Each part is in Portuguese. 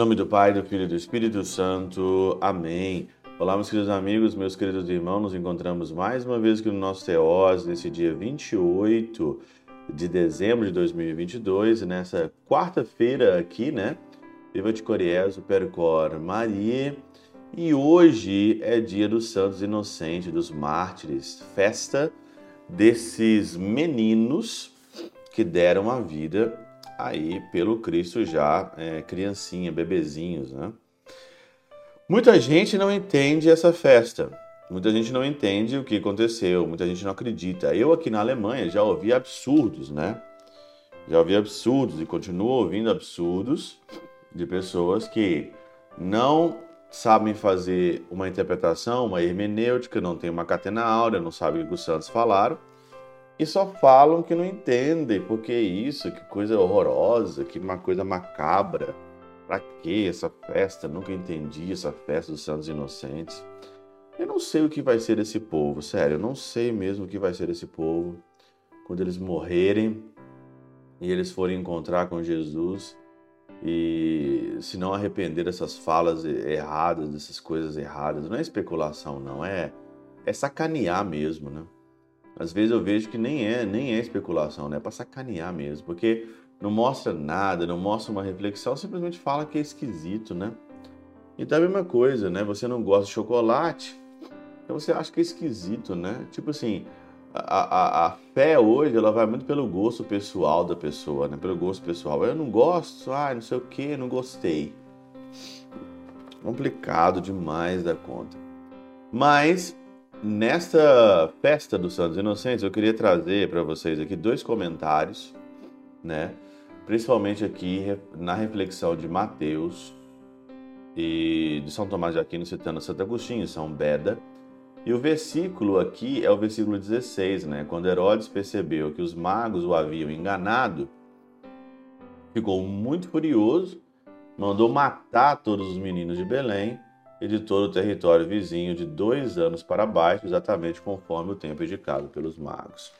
nome do Pai, do Filho e do Espírito Santo. Amém. Olá, meus queridos amigos, meus queridos irmãos. Nos encontramos mais uma vez aqui no nosso Teós, nesse dia 28 de dezembro de 2022, nessa quarta-feira aqui, né? Viva de Coriezo, Percor, Maria. E hoje é dia dos santos inocentes, dos mártires, festa desses meninos que deram a vida aí pelo Cristo já é, criancinha, bebezinhos, né? Muita gente não entende essa festa. Muita gente não entende o que aconteceu, muita gente não acredita. Eu aqui na Alemanha já ouvi absurdos, né? Já ouvi absurdos e continuo ouvindo absurdos de pessoas que não sabem fazer uma interpretação, uma hermenêutica, não tem uma catena áurea, não sabem o que os santos falaram e só falam que não entendem, porque isso, que coisa horrorosa, que uma coisa macabra. Pra que essa festa? Nunca entendi essa festa dos Santos Inocentes. Eu não sei o que vai ser desse povo, sério, eu não sei mesmo o que vai ser desse povo quando eles morrerem e eles forem encontrar com Jesus e se não arrepender dessas falas erradas, dessas coisas erradas. Não é especulação, não, é, é sacanear mesmo, né? Às vezes eu vejo que nem é, nem é especulação, né? É para sacanear mesmo, porque não mostra nada, não mostra uma reflexão, simplesmente fala que é esquisito, né? Então é a mesma coisa, né? Você não gosta de chocolate, então você acha que é esquisito, né? Tipo assim, a, a, a fé hoje, ela vai muito pelo gosto pessoal da pessoa, né? Pelo gosto pessoal. Eu não gosto, ah, não sei o que, não gostei. Complicado demais da conta. Mas Nesta festa dos Santos Inocentes, eu queria trazer para vocês aqui dois comentários, né? Principalmente aqui na reflexão de Mateus e de São Tomás de Aquino citando Santo Agostinho, São Beda. E o versículo aqui é o versículo 16, né? Quando Herodes percebeu que os magos o haviam enganado, ficou muito furioso, mandou matar todos os meninos de Belém e de todo o território vizinho de dois anos para baixo, exatamente conforme o tempo indicado pelos magos.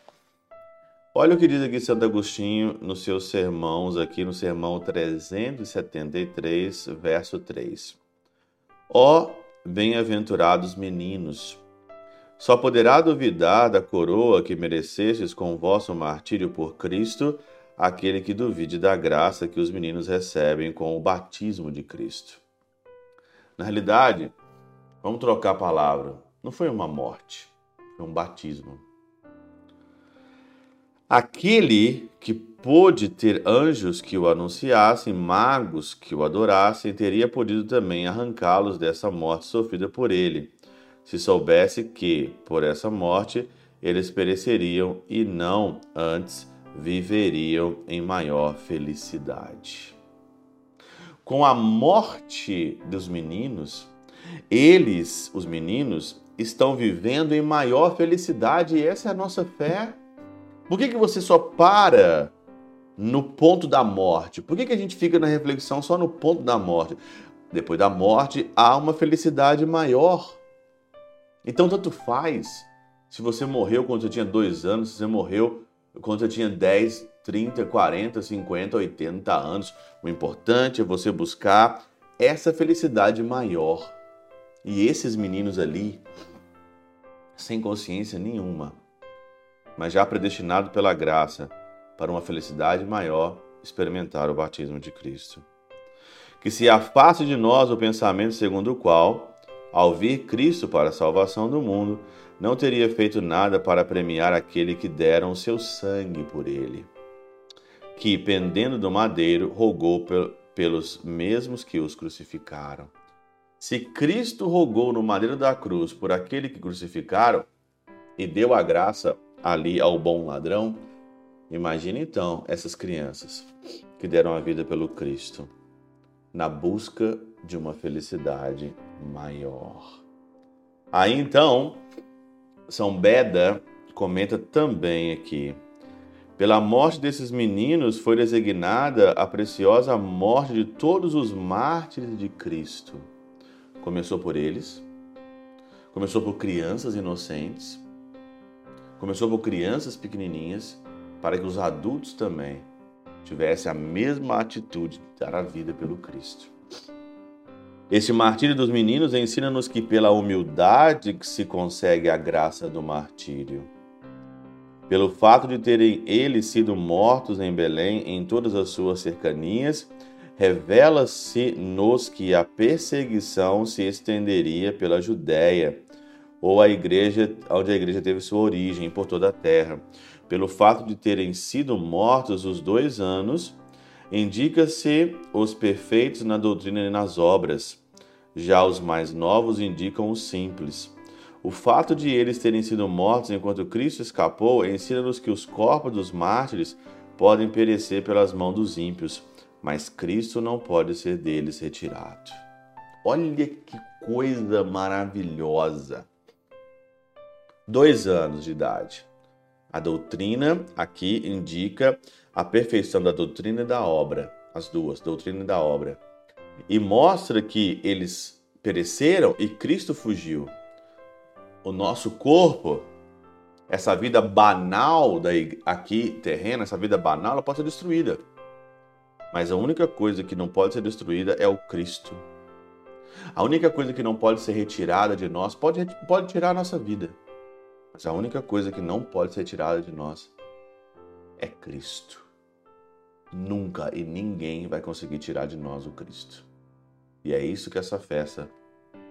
Olha o que diz aqui Santo Agostinho nos seus sermãos, aqui no sermão 373, verso 3. Ó bem-aventurados meninos, só poderá duvidar da coroa que merecestes com vosso martírio por Cristo aquele que duvide da graça que os meninos recebem com o batismo de Cristo. Na realidade, vamos trocar a palavra. Não foi uma morte, foi um batismo. Aquele que pôde ter anjos que o anunciassem, magos que o adorassem, teria podido também arrancá-los dessa morte sofrida por ele, se soubesse que, por essa morte, eles pereceriam e não antes viveriam em maior felicidade com a morte dos meninos, eles, os meninos, estão vivendo em maior felicidade e essa é a nossa fé. Por que, que você só para no ponto da morte? Por que, que a gente fica na reflexão só no ponto da morte? Depois da morte há uma felicidade maior. Então, tanto faz se você morreu quando você tinha dois anos, se você morreu quando você tinha 10, 30, 40, 50, 80 anos. O importante é você buscar essa felicidade maior. E esses meninos ali, sem consciência nenhuma, mas já predestinado pela graça para uma felicidade maior, experimentar o batismo de Cristo. Que se afaste de nós o pensamento segundo o qual, ao vir Cristo para a salvação do mundo, não teria feito nada para premiar aquele que deram seu sangue por ele que, pendendo do madeiro, rogou pelos mesmos que os crucificaram. Se Cristo rogou no madeiro da cruz por aquele que crucificaram e deu a graça ali ao bom ladrão, imagine então essas crianças que deram a vida pelo Cristo na busca de uma felicidade maior. Aí então, São Beda comenta também aqui pela morte desses meninos foi designada a preciosa morte de todos os mártires de Cristo. Começou por eles, começou por crianças inocentes, começou por crianças pequenininhas, para que os adultos também tivessem a mesma atitude de dar a vida pelo Cristo. Este martírio dos meninos ensina-nos que pela humildade que se consegue a graça do martírio. Pelo fato de terem eles sido mortos em Belém em todas as suas cercanias, revela-se-nos que a perseguição se estenderia pela Judéia, ou a igreja, onde a igreja teve sua origem, por toda a terra. Pelo fato de terem sido mortos os dois anos, indica-se os perfeitos na doutrina e nas obras. Já os mais novos indicam os simples. O fato de eles terem sido mortos enquanto Cristo escapou ensina-nos que os corpos dos mártires podem perecer pelas mãos dos ímpios, mas Cristo não pode ser deles retirado. Olha que coisa maravilhosa! Dois anos de idade. A doutrina aqui indica a perfeição da doutrina e da obra, as duas, doutrina e da obra. E mostra que eles pereceram e Cristo fugiu. O nosso corpo, essa vida banal da, aqui terrena, essa vida banal, ela pode ser destruída. Mas a única coisa que não pode ser destruída é o Cristo. A única coisa que não pode ser retirada de nós pode, pode tirar a nossa vida. Mas a única coisa que não pode ser tirada de nós é Cristo. Nunca e ninguém vai conseguir tirar de nós o Cristo. E é isso que essa festa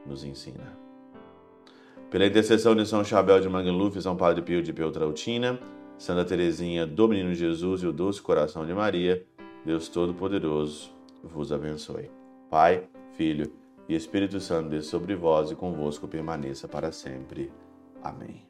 nos ensina. Pela intercessão de São Chabel de Mangluf, São Padre Pio de Peltrautina, Santa Teresinha do Menino Jesus e o Doce Coração de Maria, Deus Todo-Poderoso vos abençoe. Pai, Filho e Espírito Santo, desça sobre vós e convosco permaneça para sempre. Amém.